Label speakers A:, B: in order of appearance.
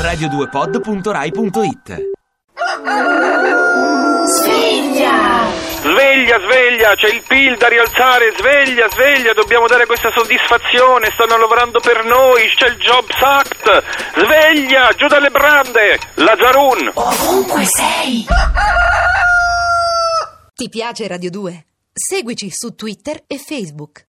A: radio2pod.rai.it
B: Sveglia!
C: Sveglia, sveglia, c'è il PIL da rialzare, sveglia, sveglia, dobbiamo dare questa soddisfazione, stanno lavorando per noi, c'è il Jobs Act, sveglia, giù dalle brande, Lazzarun.
B: Ovunque sei!
D: Ti piace Radio 2? Seguici su Twitter e Facebook.